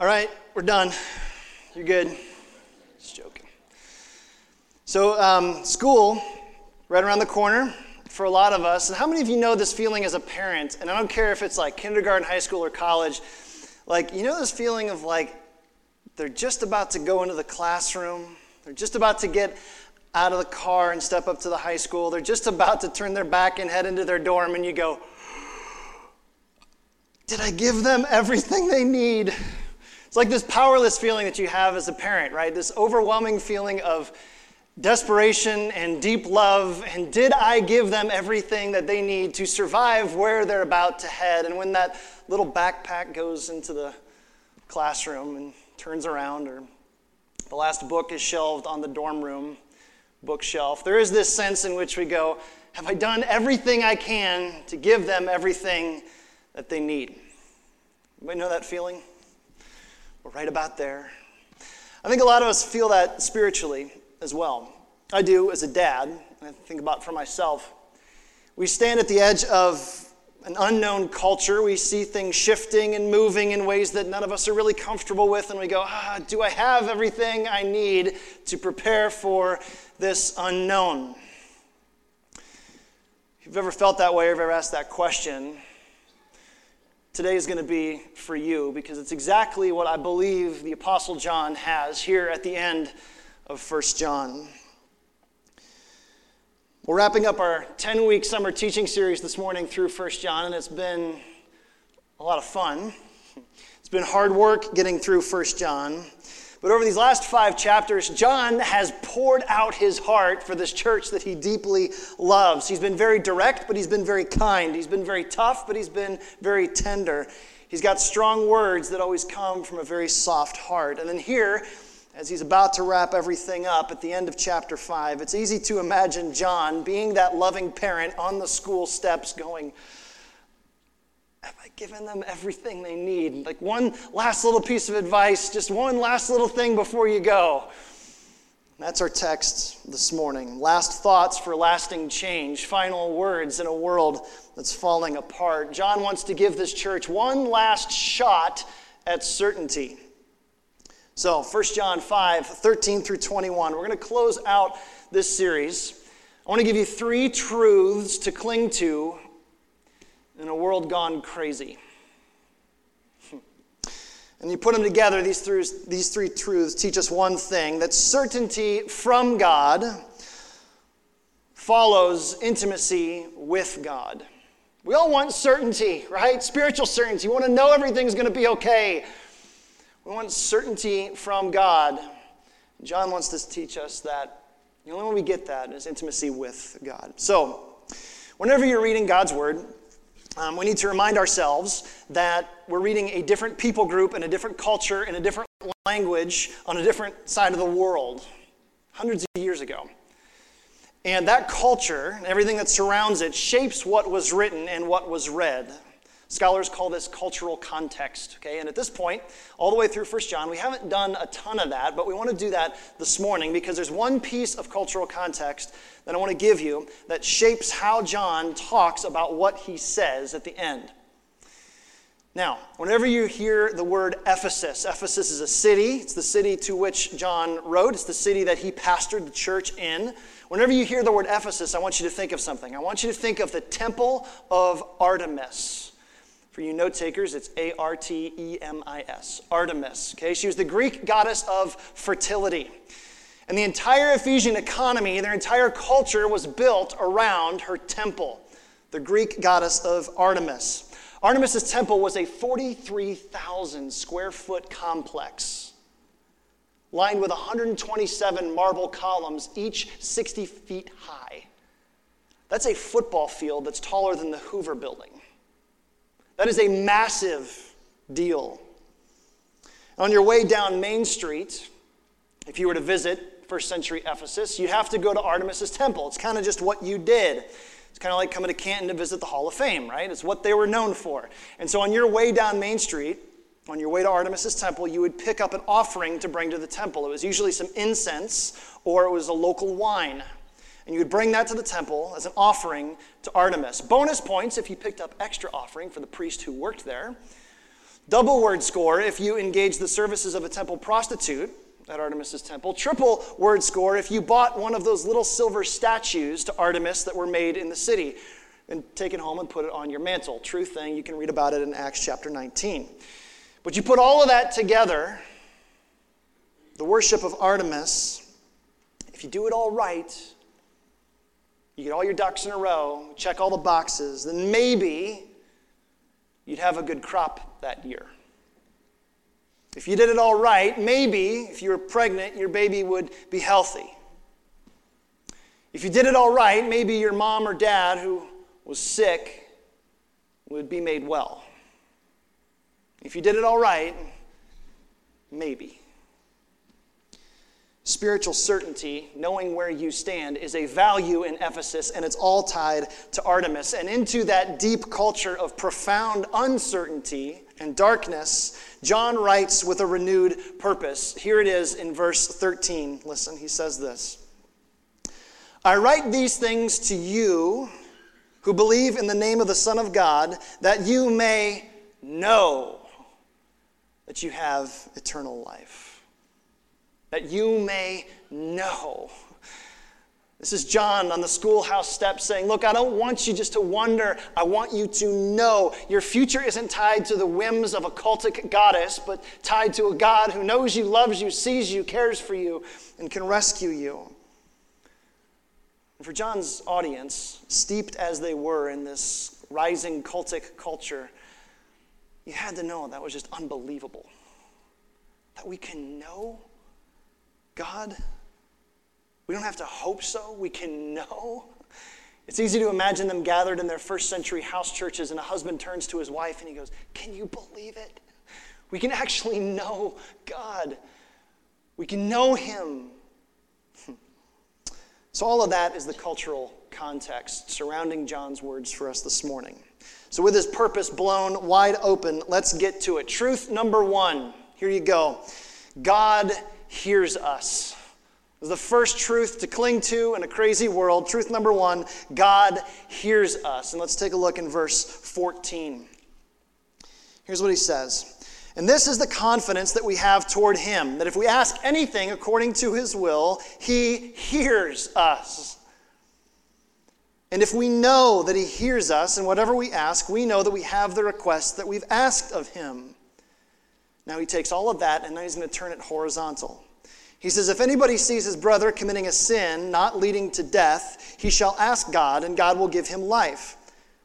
All right, we're done. You're good. Just joking. So, um, school, right around the corner for a lot of us. And how many of you know this feeling as a parent? And I don't care if it's like kindergarten, high school, or college. Like, you know this feeling of like they're just about to go into the classroom, they're just about to get out of the car and step up to the high school, they're just about to turn their back and head into their dorm, and you go, Did I give them everything they need? It's like this powerless feeling that you have as a parent, right? This overwhelming feeling of desperation and deep love. And did I give them everything that they need to survive where they're about to head? And when that little backpack goes into the classroom and turns around, or the last book is shelved on the dorm room bookshelf, there is this sense in which we go, Have I done everything I can to give them everything that they need? Anybody know that feeling? We're right about there. I think a lot of us feel that spiritually as well. I do as a dad, I think about for myself. We stand at the edge of an unknown culture. We see things shifting and moving in ways that none of us are really comfortable with, and we go, ah, do I have everything I need to prepare for this unknown? If you've ever felt that way or ever asked that question, today is going to be for you because it's exactly what I believe the Apostle John has here at the end of 1 John. We're wrapping up our 10 week summer teaching series this morning through 1 John, and it's been a lot of fun. It's been hard work getting through 1 John. But over these last five chapters, John has poured out his heart for this church that he deeply loves. He's been very direct, but he's been very kind. He's been very tough, but he's been very tender. He's got strong words that always come from a very soft heart. And then here, as he's about to wrap everything up at the end of chapter 5, it's easy to imagine John being that loving parent on the school steps going, have I given them everything they need? Like one last little piece of advice, just one last little thing before you go. That's our text this morning. Last thoughts for lasting change, final words in a world that's falling apart. John wants to give this church one last shot at certainty. So, 1 John 5, 13 through 21. We're going to close out this series. I want to give you three truths to cling to in a world gone crazy. And you put them together, these, these three truths teach us one thing that certainty from God follows intimacy with God. We all want certainty, right? Spiritual certainty. We want to know everything's going to be okay. We want certainty from God. John wants to teach us that the only way we get that is intimacy with God. So, whenever you're reading God's Word, um, we need to remind ourselves that we're reading a different people group and a different culture and a different language on a different side of the world hundreds of years ago. And that culture and everything that surrounds it shapes what was written and what was read. Scholars call this cultural context, okay? And at this point, all the way through 1 John, we haven't done a ton of that, but we want to do that this morning because there's one piece of cultural context that I want to give you that shapes how John talks about what he says at the end. Now, whenever you hear the word Ephesus, Ephesus is a city. It's the city to which John wrote, it's the city that he pastored the church in. Whenever you hear the word Ephesus, I want you to think of something. I want you to think of the temple of Artemis. For you note takers, it's A R T E M I S, Artemis. Okay, she was the Greek goddess of fertility. And the entire Ephesian economy, their entire culture was built around her temple, the Greek goddess of Artemis. Artemis's temple was a 43,000 square foot complex lined with 127 marble columns, each 60 feet high. That's a football field that's taller than the Hoover building. That is a massive deal. On your way down Main Street, if you were to visit first century Ephesus, you'd have to go to Artemis's temple. It's kind of just what you did. It's kind of like coming to Canton to visit the Hall of Fame, right? It's what they were known for. And so on your way down Main Street, on your way to Artemis's temple, you would pick up an offering to bring to the temple. It was usually some incense or it was a local wine. And you would bring that to the temple as an offering to Artemis. Bonus points if you picked up extra offering for the priest who worked there. Double word score if you engaged the services of a temple prostitute at Artemis's temple. Triple word score if you bought one of those little silver statues to Artemis that were made in the city and take it home and put it on your mantle. True thing, you can read about it in Acts chapter 19. But you put all of that together, the worship of Artemis, if you do it all right, you get all your ducks in a row, check all the boxes, then maybe you'd have a good crop that year. If you did it all right, maybe if you were pregnant, your baby would be healthy. If you did it all right, maybe your mom or dad who was sick would be made well. If you did it all right, maybe. Spiritual certainty, knowing where you stand, is a value in Ephesus, and it's all tied to Artemis. And into that deep culture of profound uncertainty and darkness, John writes with a renewed purpose. Here it is in verse 13. Listen, he says this I write these things to you who believe in the name of the Son of God, that you may know that you have eternal life, that you may know. This is John on the schoolhouse steps saying, Look, I don't want you just to wonder. I want you to know. Your future isn't tied to the whims of a cultic goddess, but tied to a God who knows you, loves you, sees you, cares for you, and can rescue you. And for John's audience, steeped as they were in this rising cultic culture, you had to know that was just unbelievable. That we can know God. We don't have to hope so, we can know. It's easy to imagine them gathered in their first century house churches, and a husband turns to his wife and he goes, Can you believe it? We can actually know God. We can know Him. Hmm. So, all of that is the cultural context surrounding John's words for us this morning. So, with his purpose blown wide open, let's get to it. Truth number one here you go God hears us. The first truth to cling to in a crazy world. Truth number one God hears us. And let's take a look in verse 14. Here's what he says. And this is the confidence that we have toward him that if we ask anything according to his will, he hears us. And if we know that He hears us and whatever we ask, we know that we have the request that we've asked of Him. Now He takes all of that and now He's going to turn it horizontal. He says, If anybody sees his brother committing a sin not leading to death, he shall ask God, and God will give him life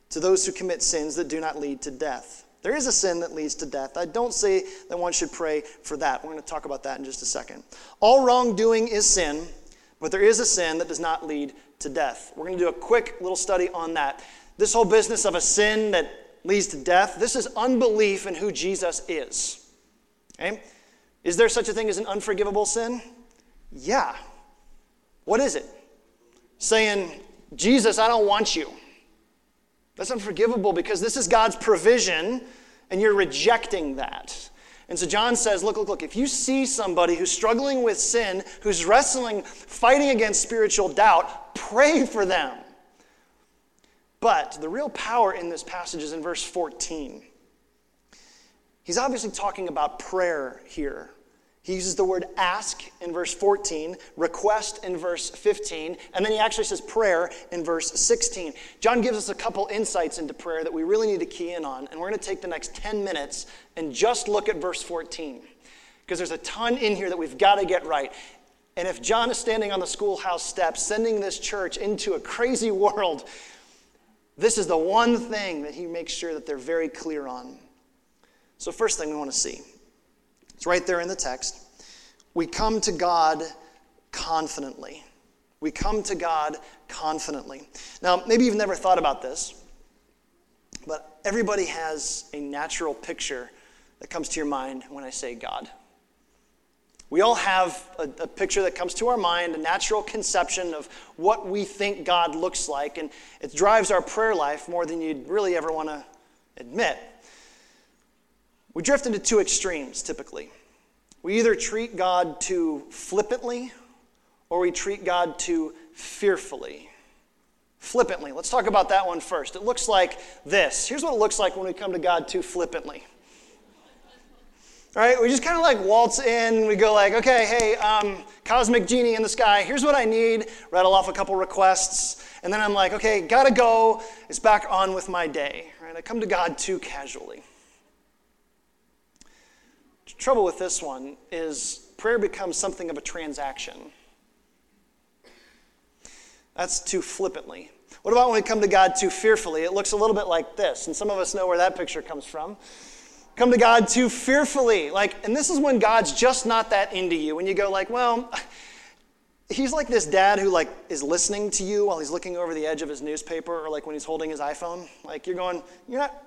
to those who commit sins that do not lead to death. There is a sin that leads to death. I don't say that one should pray for that. We're going to talk about that in just a second. All wrongdoing is sin, but there is a sin that does not lead to death. We're going to do a quick little study on that. This whole business of a sin that leads to death, this is unbelief in who Jesus is. Okay? Is there such a thing as an unforgivable sin? Yeah. What is it? Saying, Jesus, I don't want you. That's unforgivable because this is God's provision and you're rejecting that. And so John says, look, look, look, if you see somebody who's struggling with sin, who's wrestling, fighting against spiritual doubt, pray for them. But the real power in this passage is in verse 14. He's obviously talking about prayer here. He uses the word ask in verse 14, request in verse 15, and then he actually says prayer in verse 16. John gives us a couple insights into prayer that we really need to key in on, and we're going to take the next 10 minutes and just look at verse 14 because there's a ton in here that we've got to get right. And if John is standing on the schoolhouse steps, sending this church into a crazy world, this is the one thing that he makes sure that they're very clear on. So, first thing we want to see it's right there in the text. We come to God confidently. We come to God confidently. Now, maybe you've never thought about this, but everybody has a natural picture that comes to your mind when I say God. We all have a, a, picture that comes to our mind, a natural conception of what we think God looks like, and it drives our prayer life more than you'd really ever want to admit. We drift into two extremes typically. We either treat God too flippantly or we treat God too fearfully. Flippantly. Let's talk about that one first. It looks like this. Here's what it looks like when we come to God too flippantly. All right, we just kind of like waltz in. We go like, okay, hey, um, cosmic genie in the sky. Here's what I need. Rattle off a couple requests, and then I'm like, okay, gotta go. It's back on with my day. Right? I come to God too casually. Trouble with this one is prayer becomes something of a transaction. That's too flippantly. What about when we come to God too fearfully? It looks a little bit like this, and some of us know where that picture comes from come to God too fearfully. Like, and this is when God's just not that into you. When you go like, well, he's like this dad who like is listening to you while he's looking over the edge of his newspaper or like when he's holding his iPhone. Like you're going, you're not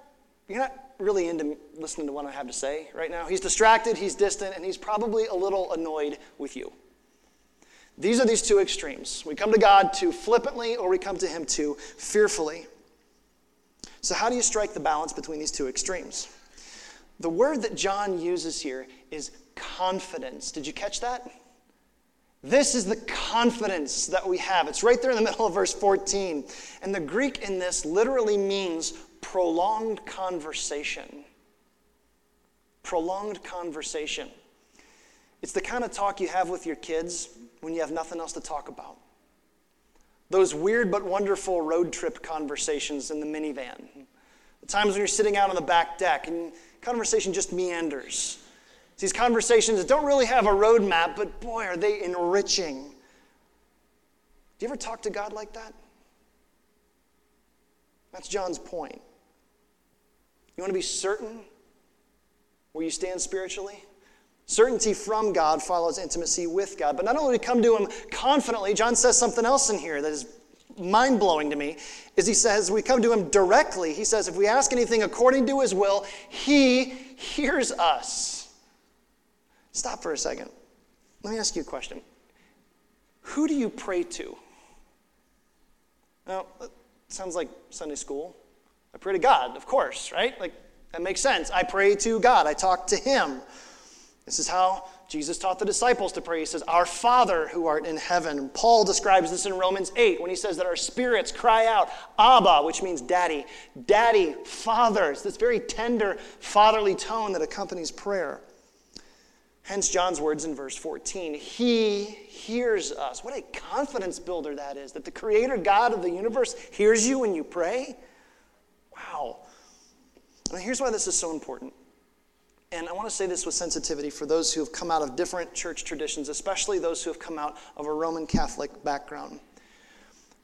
you're not really into listening to what I have to say right now. He's distracted, he's distant, and he's probably a little annoyed with you. These are these two extremes. We come to God too flippantly or we come to him too fearfully. So how do you strike the balance between these two extremes? The word that John uses here is confidence. Did you catch that? This is the confidence that we have. It's right there in the middle of verse 14. And the Greek in this literally means prolonged conversation. Prolonged conversation. It's the kind of talk you have with your kids when you have nothing else to talk about. Those weird but wonderful road trip conversations in the minivan. The times when you're sitting out on the back deck and conversation just meanders. These conversations don't really have a roadmap, but boy, are they enriching. Do you ever talk to God like that? That's John's point. You want to be certain where you stand spiritually? Certainty from God follows intimacy with God. But not only do we come to Him confidently, John says something else in here that is mind blowing to me is he says, we come to him directly. He says, if we ask anything according to his will, he hears us. Stop for a second. Let me ask you a question. Who do you pray to? Now, sounds like Sunday school. I pray to God, of course, right? Like, that makes sense. I pray to God, I talk to Him. This is how Jesus taught the disciples to pray. He says, Our Father who art in heaven. Paul describes this in Romans 8 when he says that our spirits cry out, Abba, which means daddy. Daddy, Father. It's this very tender, fatherly tone that accompanies prayer. Hence John's words in verse 14 He hears us. What a confidence builder that is, that the Creator God of the universe hears you when you pray. Wow. Now, here's why this is so important. And I want to say this with sensitivity for those who have come out of different church traditions, especially those who have come out of a Roman Catholic background.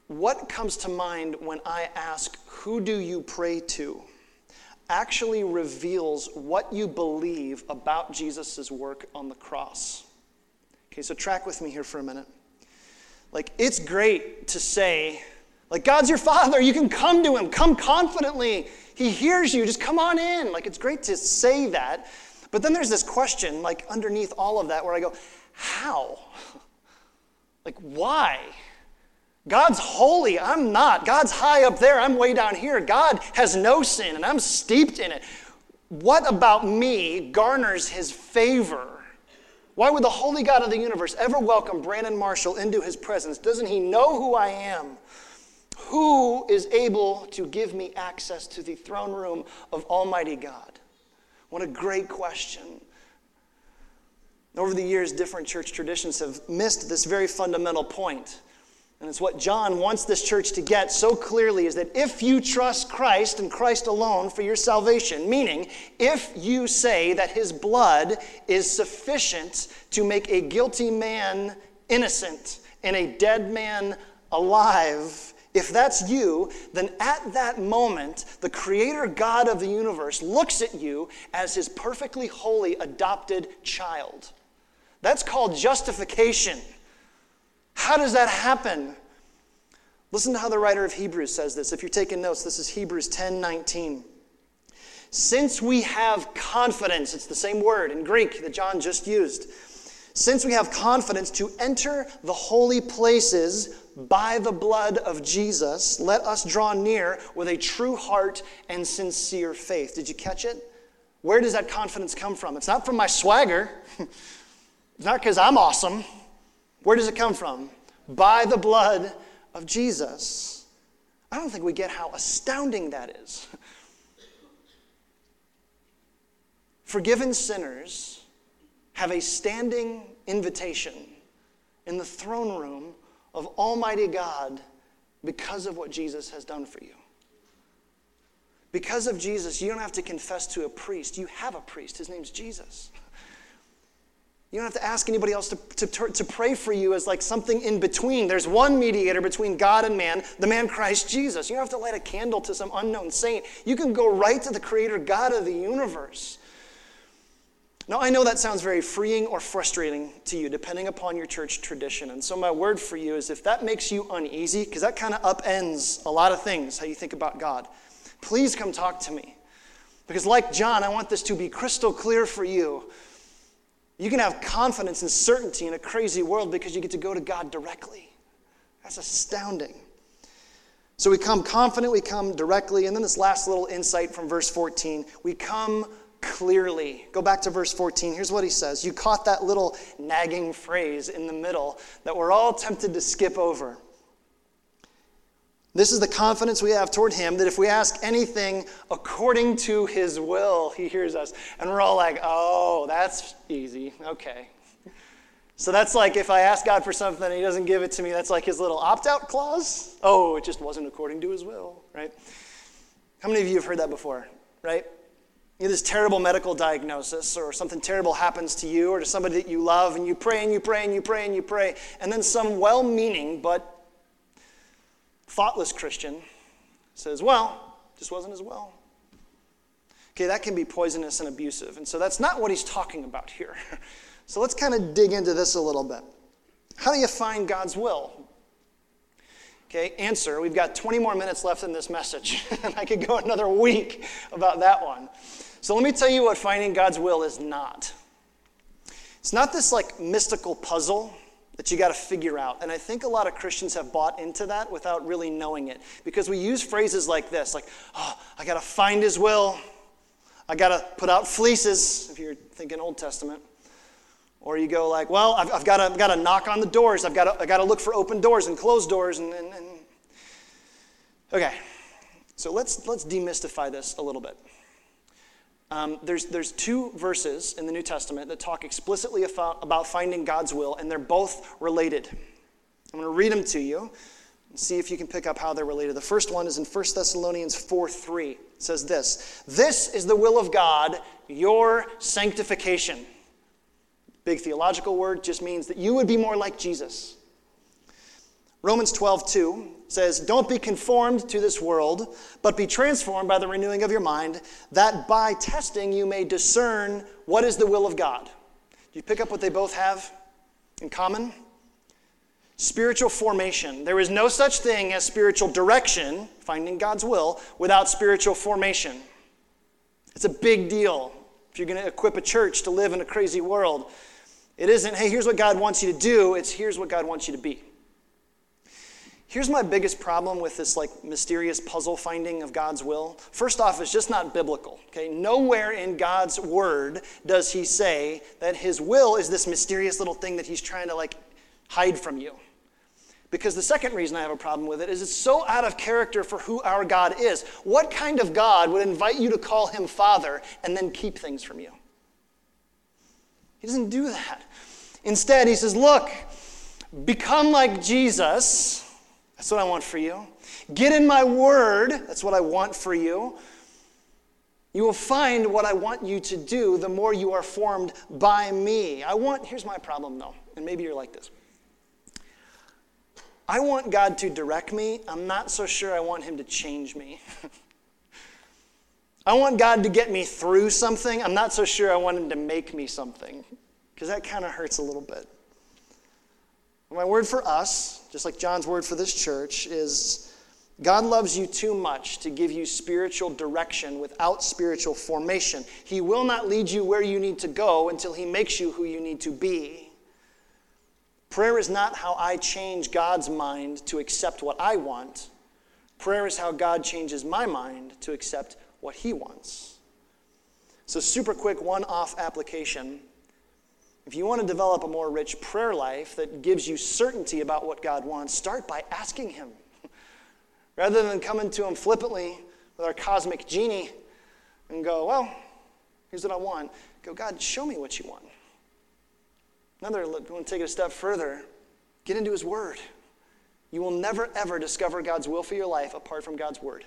What comes to mind when I ask, Who do you pray to? actually reveals what you believe about Jesus' work on the cross. Okay, so track with me here for a minute. Like, it's great to say, like, God's your father. You can come to him. Come confidently. He hears you. Just come on in. Like, it's great to say that. But then there's this question, like, underneath all of that, where I go, how? like, why? God's holy. I'm not. God's high up there. I'm way down here. God has no sin, and I'm steeped in it. What about me garners his favor? Why would the holy God of the universe ever welcome Brandon Marshall into his presence? Doesn't he know who I am? Who is able to give me access to the throne room of Almighty God? What a great question. Over the years, different church traditions have missed this very fundamental point. And it's what John wants this church to get so clearly is that if you trust Christ and Christ alone for your salvation, meaning if you say that his blood is sufficient to make a guilty man innocent and a dead man alive, if that's you, then at that moment, the creator God of the universe looks at you as his perfectly holy adopted child. That's called justification. How does that happen? Listen to how the writer of Hebrews says this. If you're taking notes, this is Hebrews 10 19. Since we have confidence, it's the same word in Greek that John just used. Since we have confidence to enter the holy places by the blood of Jesus, let us draw near with a true heart and sincere faith. Did you catch it? Where does that confidence come from? It's not from my swagger, it's not because I'm awesome. Where does it come from? By the blood of Jesus. I don't think we get how astounding that is. Forgiven sinners have a standing invitation in the throne room of Almighty God because of what Jesus has done for you. Because of Jesus, you don't have to confess to a priest. You have a priest. His name's Jesus. You don't have to ask anybody else to, to, to pray for you as like something in between. There's one mediator between God and man, the man Christ Jesus. You don't have to light a candle to some unknown saint. You can go right to the creator God of the universe. Now, I know that sounds very freeing or frustrating to you, depending upon your church tradition. And so, my word for you is if that makes you uneasy, because that kind of upends a lot of things, how you think about God, please come talk to me. Because, like John, I want this to be crystal clear for you you can have confidence and certainty in a crazy world because you get to go to God directly. That's astounding. So we come confident, we come directly, and then this last little insight from verse 14 we come clearly. Go back to verse 14. Here's what he says. You caught that little nagging phrase in the middle that we're all tempted to skip over. This is the confidence we have toward Him that if we ask anything according to His will, He hears us. And we're all like, oh, that's easy. Okay. So that's like if I ask God for something and He doesn't give it to me, that's like His little opt out clause. Oh, it just wasn't according to His will, right? How many of you have heard that before, right? You have this terrible medical diagnosis, or something terrible happens to you or to somebody that you love, and you pray and you pray and you pray and you pray, and then some well meaning but thoughtless Christian says, well, just wasn't as well. Okay, that can be poisonous and abusive. And so that's not what he's talking about here. So let's kind of dig into this a little bit. How do you find God's will? Okay, answer. We've got 20 more minutes left in this message, and I could go another week about that one. So let me tell you what finding God's will is not. It's not this like mystical puzzle that you got to figure out. And I think a lot of Christians have bought into that without really knowing it because we use phrases like this like, oh, I got to find his will. I got to put out fleeces, if you're thinking Old Testament. Or you go like, well, I've, I've got to, knock on the doors. I've got to, I've to look for open doors and closed doors. And, and, and. Okay, so let's, let's demystify this a little bit. Um, there's, there's two verses in the New Testament that talk explicitly about, finding God's will, and they're both related. I'm going to read them to you and see if you can pick up how they're related. The first one is in 1 Thessalonians 4 3. It says this This is the will of God, your sanctification. Big theological word just means that you would be more like Jesus. Romans 12 2 says, Don't be conformed to this world, but be transformed by the renewing of your mind, that by testing you may discern what is the will of God. Do you pick up what they both have in common? Spiritual formation. There is no such thing as spiritual direction, finding God's will, without spiritual formation. It's a big deal if you're going to equip a church to live in a crazy world. It isn't, hey, here's what God wants you to do, it's here's what God wants you to be. Here's my biggest problem with this like mysterious puzzle finding of God's will. First off, it's just not biblical. Okay, nowhere in God's word does he say that his will is this mysterious little thing that he's trying to like hide from you. Because the second reason I have a problem with it is it's so out of character for who our God is. What kind of God would invite you to call him Father and then keep things from you? He doesn't do that. Instead, he says, Look, become like Jesus that's what I want for you. Get in my word. That's what I want for you. You will find what I want you to do the more you are formed by me. I want, here's my problem though, and maybe you're like this. I want God to direct me. I'm not so sure I want Him to change me. I want God to get me through something. I'm not so sure I want Him to make me something, because that kind of hurts a little bit. My word for us, just like John's word for this church, is God loves you too much to give you spiritual direction without spiritual formation. He will not lead you where you need to go until He makes you who you need to be. Prayer is not how I change God's mind to accept what I want. Prayer is how God changes my mind to accept what He wants. So, super quick one off application. If you want to develop a more rich prayer life that gives you certainty about what God wants, start by asking Him. Rather than coming to Him flippantly with our cosmic genie and go, well, here's what I want. Go, God, show me what you want. Another, want to take it a step further. Get into His Word. You will never, ever discover God's will for your life apart from God's Word.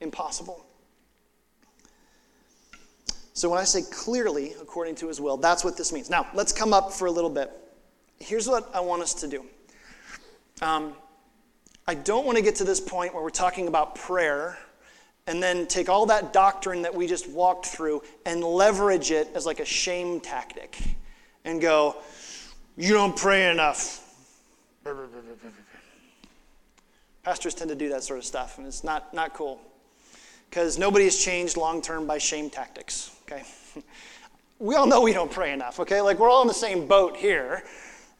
Impossible. So when I say clearly, according to His will, that's what this means. Now, let's come up for a little bit. Here's what I want us to do. Um, I don't want to get to this point where we're talking about prayer and then take all that doctrine that we just walked through and leverage it as like a shame tactic and go, You don't pray enough. Pastors tend to do that sort of stuff, and it's not, not cool because nobody is changed long term by shame tactics, okay? we all know we don't pray enough, okay? Like we're all in the same boat here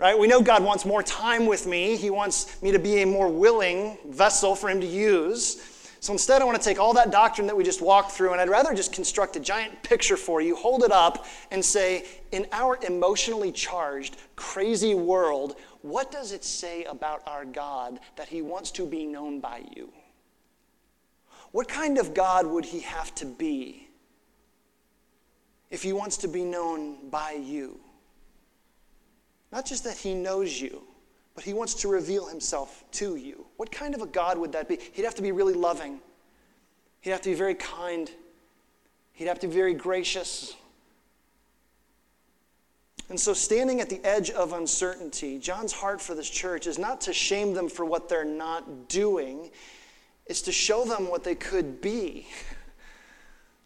right? We know God wants more time with me. He wants me to be a more willing vessel for Him to use. So instead, I want to take all that doctrine that we just walked through, and I'd rather just construct a giant picture for you, hold it up, and say, in our emotionally charged, crazy world, what does it say about our God that He wants to be known by you? What kind of God would He have to be if He wants to be known by you? Not just that he knows you, but he wants to reveal himself to you. What kind of a God would that be? He'd have to be really loving, he'd have to be very kind, he'd have to be very gracious. And so, standing at the edge of uncertainty, John's heart for this church is not to shame them for what they're not doing, it's to show them what they could be.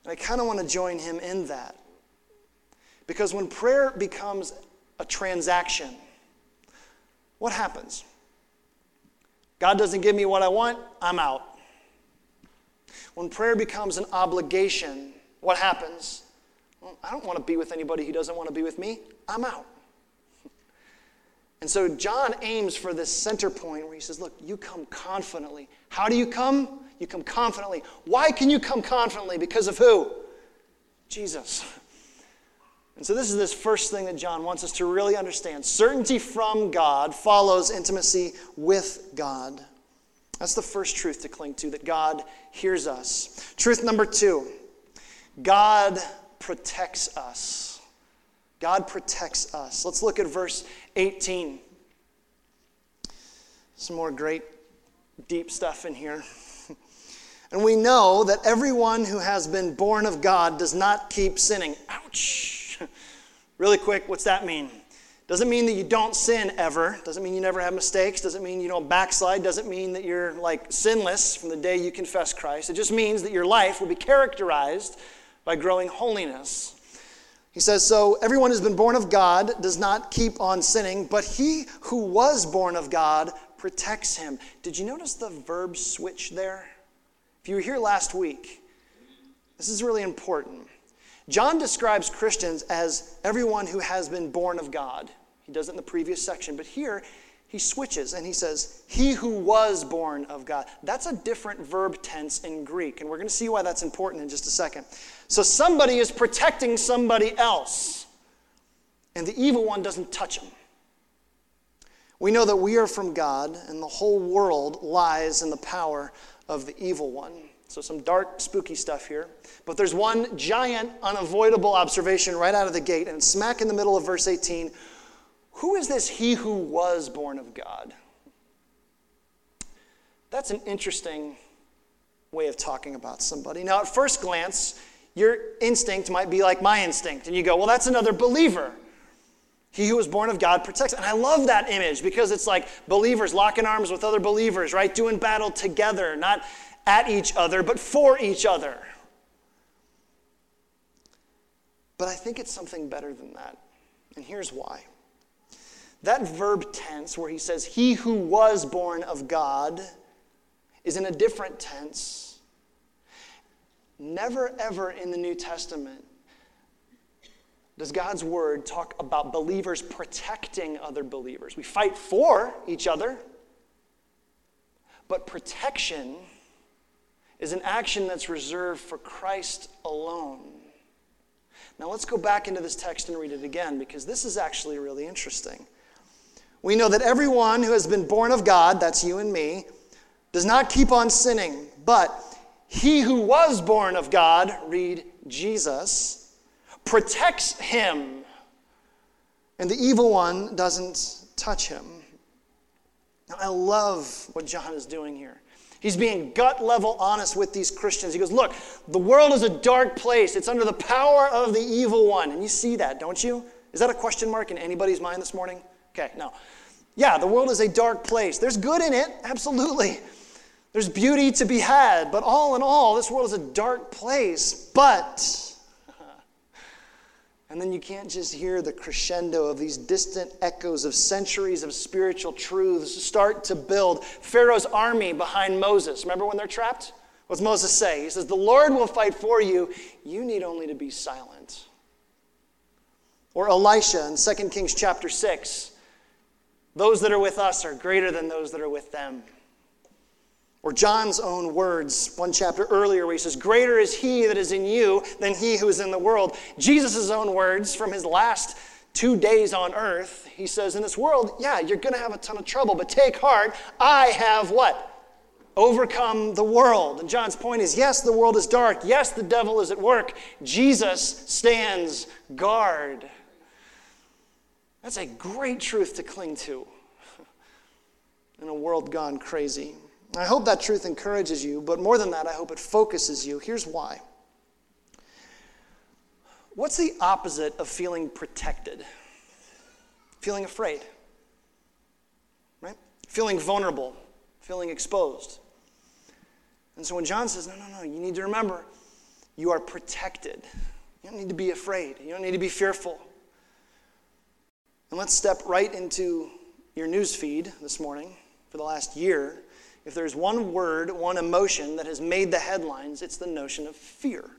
And I kind of want to join him in that. Because when prayer becomes a transaction, what happens? God doesn't give me what I want, I'm out. When prayer becomes an obligation, what happens? Well, I don't want to be with anybody who doesn't want to be with me, I'm out. And so John aims for this center point where he says, Look, you come confidently. How do you come? You come confidently. Why can you come confidently? Because of who? Jesus. And so, this is this first thing that John wants us to really understand. Certainty from God follows intimacy with God. That's the first truth to cling to, that God hears us. Truth number two God protects us. God protects us. Let's look at verse 18. Some more great, deep stuff in here. And we know that everyone who has been born of God does not keep sinning. Ouch. Really quick, what's that mean? Doesn't mean that you don't sin ever. Doesn't mean you never have mistakes. Doesn't mean you don't backslide. Doesn't mean that you're like sinless from the day you confess Christ. It just means that your life will be characterized by growing holiness. He says, So everyone who's been born of God does not keep on sinning, but he who was born of God protects him. Did you notice the verb switch there? If you were here last week, this is really important. John describes Christians as everyone who has been born of God. He does it in the previous section, but here he switches and he says, He who was born of God. That's a different verb tense in Greek, and we're going to see why that's important in just a second. So somebody is protecting somebody else, and the evil one doesn't touch him. We know that we are from God, and the whole world lies in the power of the evil one. So, some dark, spooky stuff here. But there's one giant, unavoidable observation right out of the gate, and smack in the middle of verse 18. Who is this he who was born of God? That's an interesting way of talking about somebody. Now, at first glance, your instinct might be like my instinct, and you go, well, that's another believer. He who was born of God protects. And I love that image because it's like believers locking arms with other believers, right? Doing battle together, not at each other, but for each other. But I think it's something better than that. And here's why. That verb tense, where he says, He who was born of God, is in a different tense. Never, ever in the New Testament does God's word talk about believers protecting other believers. We fight for each other, but protection is an action that's reserved for Christ alone. Now let's go back into this text and read it again because this is actually really interesting. We know that everyone who has been born of God, that's you and me, does not keep on sinning, but he who was born of God, read Jesus, protects him, and the evil one doesn't touch him. Now, I love what John is doing here. He's being gut level honest with these Christians. He goes, Look, the world is a dark place. It's under the power of the evil one. And you see that, don't you? Is that a question mark in anybody's mind this morning? Okay, no. Yeah, the world is a dark place. There's good in it, absolutely. There's beauty to be had, but all in all, this world is a dark place. But and then you can't just hear the crescendo of these distant echoes of centuries of spiritual truths start to build. Pharaoh's army behind Moses. Remember when they're trapped? What's Moses say? He says, The Lord will fight for you. You need only to be silent. Or Elisha in 2 Kings chapter 6. Those that are with us are greater than those that are with them. Or John's own words, one chapter earlier, where he says, Greater is he that is in you than he who is in the world. Jesus' own words from his last two days on earth, he says, In this world, yeah, you're going to have a ton of trouble, but take heart. I have what? Overcome the world. And John's point is yes, the world is dark. Yes, the devil is at work. Jesus stands guard. That's a great truth to cling to in a world gone crazy. I hope that truth encourages you, but more than that, I hope it focuses you. Here's why. What's the opposite of feeling protected? Feeling afraid, right? Feeling vulnerable, feeling exposed. And so when John says, no, no, no, you need to remember, you are protected. You don't need to be afraid, you don't need to be fearful. And let's step right into your news feed this morning for the last year if there's one word, one emotion that has made the headlines, it's the notion of fear.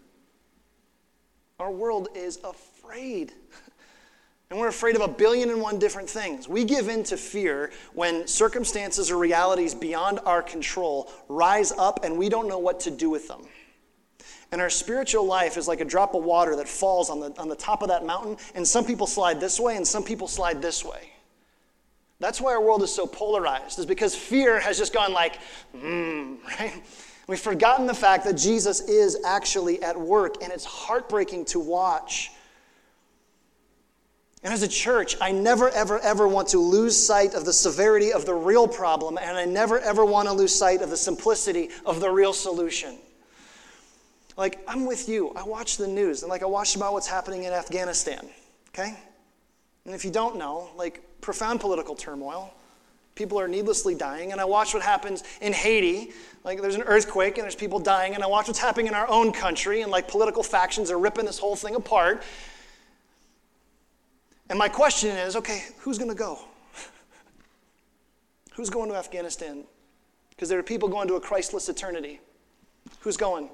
Our world is afraid. And we're afraid of a billion and one different things. We give in to fear when circumstances or realities beyond our control rise up and we don't know what to do with them. And our spiritual life is like a drop of water that falls on the, on the top of that mountain, and some people slide this way and some people slide this way. That's why our world is so polarized, is because fear has just gone like, hmm, right? We've forgotten the fact that Jesus is actually at work, and it's heartbreaking to watch. And as a church, I never, ever, ever want to lose sight of the severity of the real problem, and I never, ever want to lose sight of the simplicity of the real solution. Like, I'm with you. I watch the news, and like, I watch about what's happening in Afghanistan, okay? And if you don't know, like, profound political turmoil. People are needlessly dying. And I watch what happens in Haiti. Like there's an earthquake and there's people dying. And I watch what's happening in our own country. And like political factions are ripping this whole thing apart. And my question is okay, who's going to go? who's going to Afghanistan? Because there are people going to a Christless eternity. Who's going?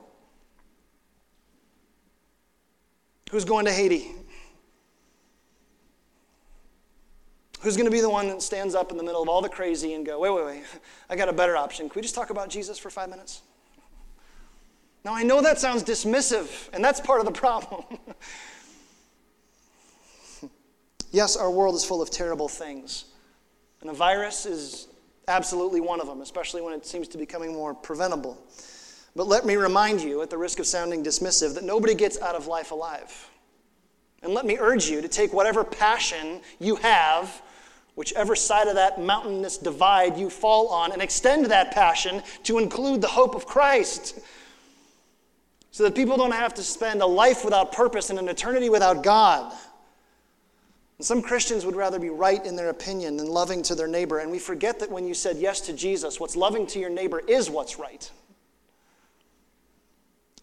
Who's going to Haiti? Who's going to be the one that stands up in the middle of all the crazy and go, wait, wait, wait, I got a better option. Can we just talk about Jesus for five minutes? Now, I know that sounds dismissive, and that's part of the problem. yes, our world is full of terrible things, and a virus is absolutely one of them, especially when it seems to be becoming more preventable. But let me remind you, at the risk of sounding dismissive, that nobody gets out of life alive. And let me urge you to take whatever passion you have whichever side of that mountainous divide you fall on, and extend that passion to include the hope of Christ. So that people don't have to spend a life without purpose and an eternity without God. And some Christians would rather be right in their opinion than loving to their neighbor. And we forget that when you said yes to Jesus, what's loving to your neighbor is what's right.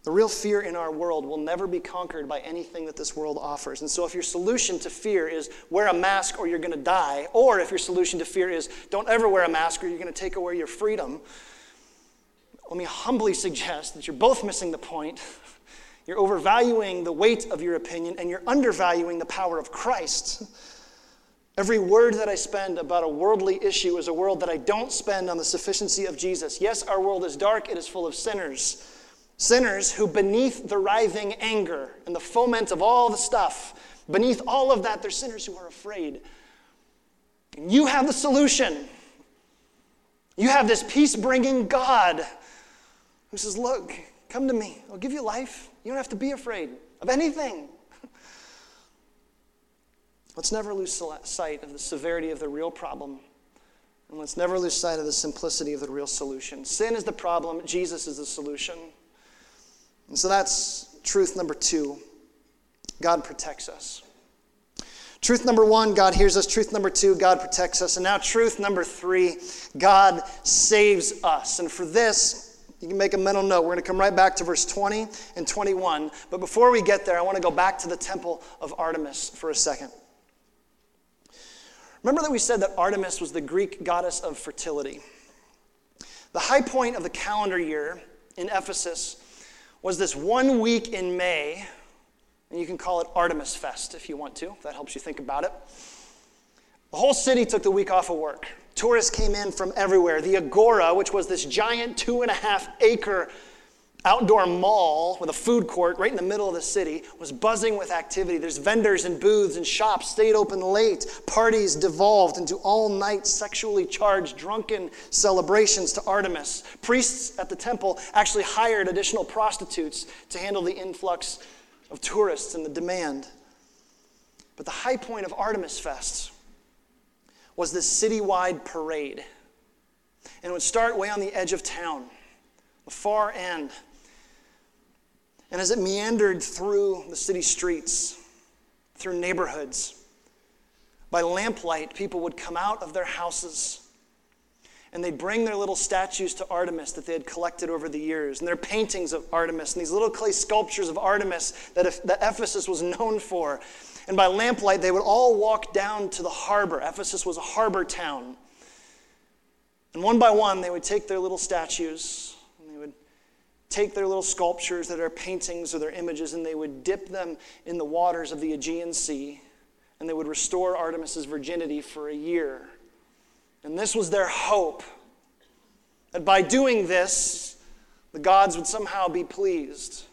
The real fear in our world will never be conquered by anything that this world offers. And so, if your solution to fear is wear a mask or you're going to die, or if your solution to fear is don't ever wear a mask or you're going to take away your freedom, let me humbly suggest that you're both missing the point. You're overvaluing the weight of your opinion and you're undervaluing the power of Christ. Every word that I spend about a worldly issue is a word that I don't spend on the sufficiency of Jesus. Yes, our world is dark, it is full of sinners. Sinners who, beneath the writhing anger and the foment of all the stuff, beneath all of that, they're sinners who are afraid. And you have the solution. You have this peace bringing God who says, Look, come to me. I'll give you life. You don't have to be afraid of anything. Let's never lose sight of the severity of the real problem. And let's never lose sight of the simplicity of the real solution. Sin is the problem, Jesus is the solution. And so that's truth number two God protects us. Truth number one, God hears us. Truth number two, God protects us. And now, truth number three, God saves us. And for this, you can make a mental note. We're going to come right back to verse 20 and 21. But before we get there, I want to go back to the temple of Artemis for a second. Remember that we said that Artemis was the Greek goddess of fertility. The high point of the calendar year in Ephesus was this one week in May and you can call it Artemis Fest if you want to, that helps you think about it. The whole city took the week off of work. Tourists came in from everywhere. The Agora, which was this giant two and a half acre outdoor mall with a food court right in the middle of the city, was buzzing with activity. There's vendors and booths and shops stayed open late. Parties devolved into all night sexually charged drunken celebrations to Artemis. Priests at the temple actually hired additional prostitutes to handle the influx of tourists and the demand. But the high point of Artemis Fest was this citywide parade. And it would start way on the edge of town, the far end. And as it meandered through the city streets, through neighborhoods, by lamplight, people would come out of their houses and they'd bring their little statues to Artemis that they had collected over the years, and their paintings of Artemis, and these little clay sculptures of Artemis that, that Ephesus was known for. And by lamplight, they would all walk down to the harbor. Ephesus was a harbor town. And one by one, they would take their little statues, take their little sculptures that are paintings or their images, and they would dip them in the waters of the Aegean Sea, and they would restore Artemis's virginity for a year. And this was their hope that by doing this, the gods would somehow be pleased.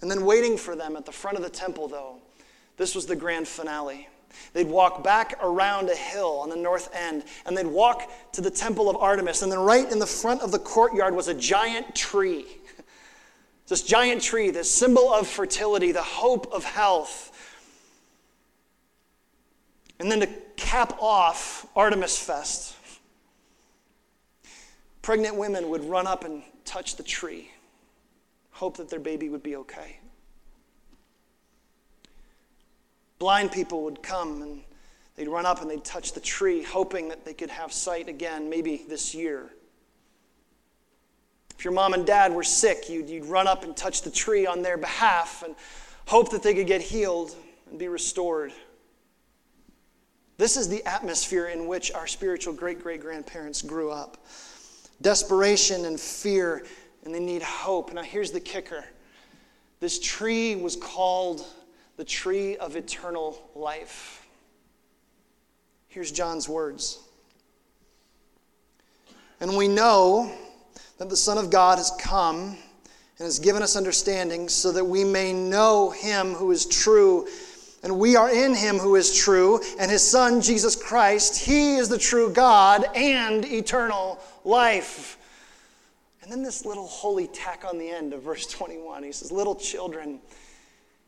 And then waiting for them at the front of the temple, though, this was the grand finale. They'd walk back around a hill on the north end, and they'd walk to the temple of Artemis. And then, right in the front of the courtyard was a giant tree. This giant tree, this symbol of fertility, the hope of health. And then to cap off Artemis Fest, pregnant women would run up and touch the tree, hope that their baby would be okay. Blind people would come and they'd run up and they'd touch the tree, hoping that they could have sight again, maybe this year. If your mom and dad were sick, you'd, you'd run up and touch the tree on their behalf and hope that they could get healed and be restored. This is the atmosphere in which our spiritual great great grandparents grew up desperation and fear, and they need hope. Now, here's the kicker this tree was called the tree of eternal life. Here's John's words. And we know that the Son of God has come and has given us understanding so that we may know him who is true and we are in him who is true, and his Son, Jesus Christ. He is the true God and eternal life. And then this little holy tack on the end of verse 21. He says, Little children,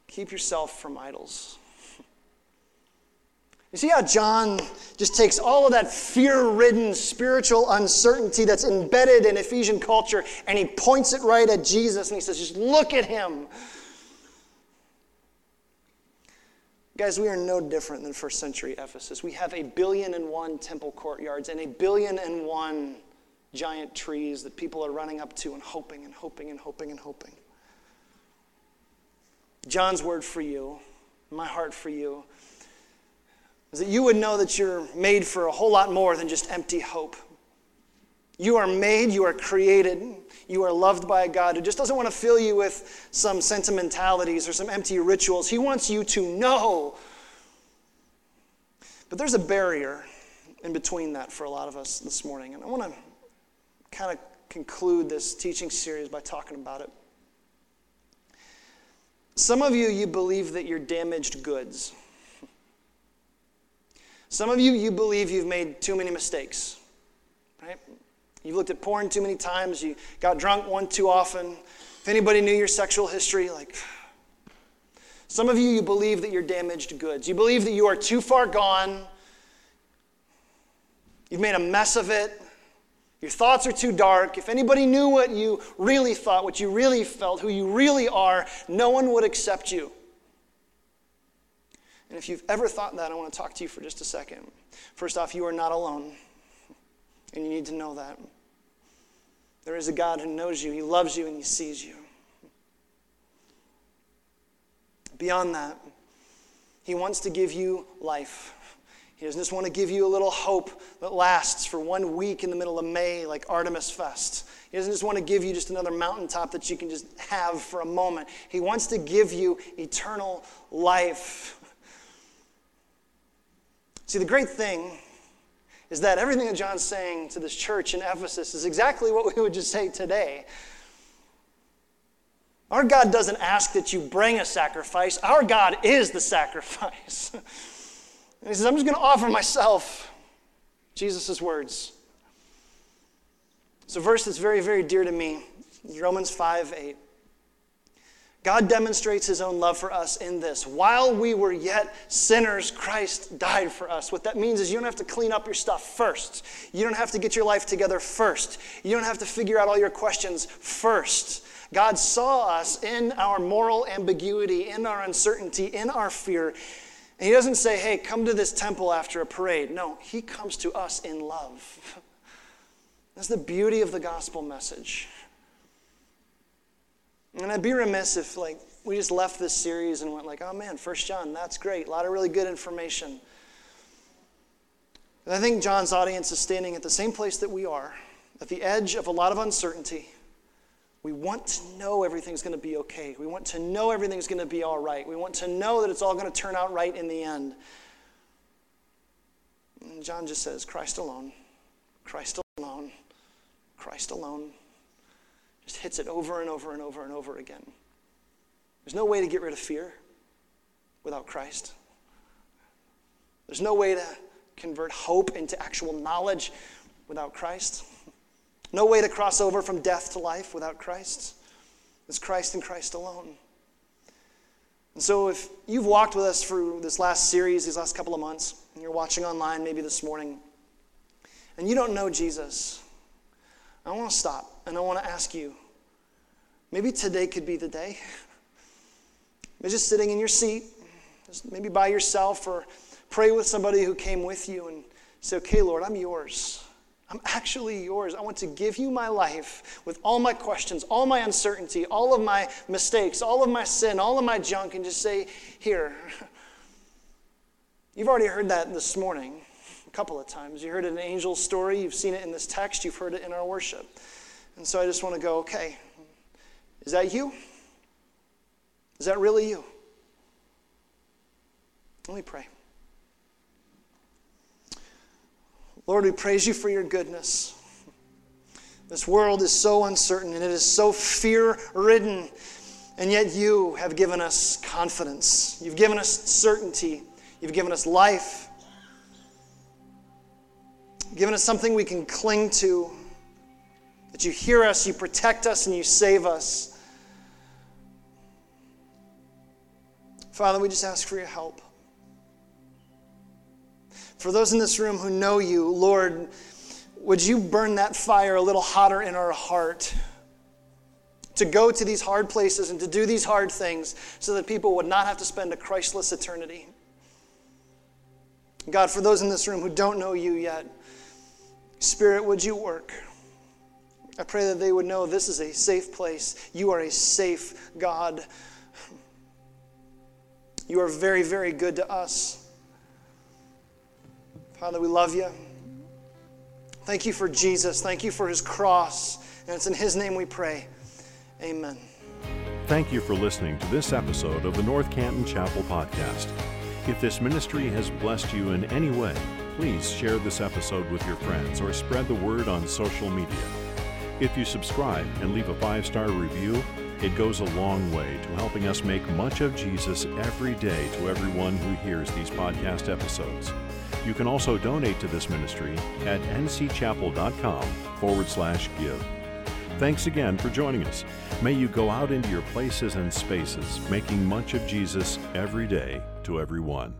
keep yourself from idols. You see how John just takes all of that fear ridden spiritual uncertainty that's embedded in Ephesian culture and he points it right at Jesus and he says, Just look at him. Guys, we are no different than first century Ephesus. We have a billion and one temple courtyards and a billion and one giant trees that people are running up to and hoping and hoping and hoping and hoping. John's word for you, my heart for you, is that you would know that you're made for a whole lot more than just empty hope. You are made, you are created, you are loved by a God who just doesn't want to fill you with some sentimentalities or some empty rituals. He wants you to know. But there's a barrier in between that for a lot of us this morning. And I want to kind of conclude this teaching series by talking about it. Some of you, you believe that you're damaged goods. Some of you, you believe you've made too many mistakes, right? You've looked at porn too many times, you got drunk one too often. If anybody knew your sexual history, like, some of you, you believe that you're damaged goods. You believe that you are too far gone. You've made a mess of it. Your thoughts are too dark. If anybody knew what you really thought, what you really felt, who you really are, no one would accept you. And if you've ever thought that, I want to talk to you for just a second. First off, you are not alone, and you need to know that. There is a God who knows you, He loves you, and He sees you. Beyond that, He wants to give you life. He doesn't just want to give you a little hope that lasts for one week in the middle of May, like Artemis Fest. He doesn't just want to give you just another mountaintop that you can just have for a moment. He wants to give you eternal life. See, the great thing is that everything that John's saying to this church in Ephesus is exactly what we would just say today. Our God doesn't ask that you bring a sacrifice, our God is the sacrifice. And he says, I'm just going to offer myself. Jesus' words. It's a verse that's very, very dear to me Romans 5 8. God demonstrates his own love for us in this. While we were yet sinners, Christ died for us. What that means is you don't have to clean up your stuff first. You don't have to get your life together first. You don't have to figure out all your questions first. God saw us in our moral ambiguity, in our uncertainty, in our fear, and he doesn't say, hey, come to this temple after a parade. No, he comes to us in love. That's the beauty of the gospel message. And I'd be remiss if like we just left this series and went like, oh man, First John, that's great. A lot of really good information. And I think John's audience is standing at the same place that we are, at the edge of a lot of uncertainty. We want to know everything's going to be okay. We want to know everything's going to be all right. We want to know that it's all going to turn out right in the end. And John just says, Christ alone, Christ alone, Christ alone. Just hits it over and over and over and over again. There's no way to get rid of fear without Christ. There's no way to convert hope into actual knowledge without Christ. No way to cross over from death to life without Christ. It's Christ and Christ alone. And so, if you've walked with us through this last series, these last couple of months, and you're watching online maybe this morning, and you don't know Jesus, I want to stop and I want to ask you maybe today could be the day. Maybe just sitting in your seat, just maybe by yourself, or pray with somebody who came with you and say, Okay, Lord, I'm yours. I'm actually yours. I want to give you my life with all my questions, all my uncertainty, all of my mistakes, all of my sin, all of my junk, and just say, Here. You've already heard that this morning a couple of times. You heard an in Angel's story, you've seen it in this text, you've heard it in our worship. And so I just want to go, okay, is that you? Is that really you? Let me pray. Lord, we praise you for your goodness. This world is so uncertain and it is so fear ridden, and yet you have given us confidence. You've given us certainty. You've given us life. You've given us something we can cling to. That you hear us, you protect us, and you save us. Father, we just ask for your help. For those in this room who know you, Lord, would you burn that fire a little hotter in our heart? To go to these hard places and to do these hard things so that people would not have to spend a Christless eternity. God, for those in this room who don't know you yet, Spirit, would you work? I pray that they would know this is a safe place. You are a safe God. You are very, very good to us. Father, we love you. Thank you for Jesus. Thank you for his cross. And it's in his name we pray. Amen. Thank you for listening to this episode of the North Canton Chapel Podcast. If this ministry has blessed you in any way, please share this episode with your friends or spread the word on social media. If you subscribe and leave a five star review, it goes a long way to helping us make much of Jesus every day to everyone who hears these podcast episodes. You can also donate to this ministry at ncchapel.com forward slash give. Thanks again for joining us. May you go out into your places and spaces, making much of Jesus every day to everyone.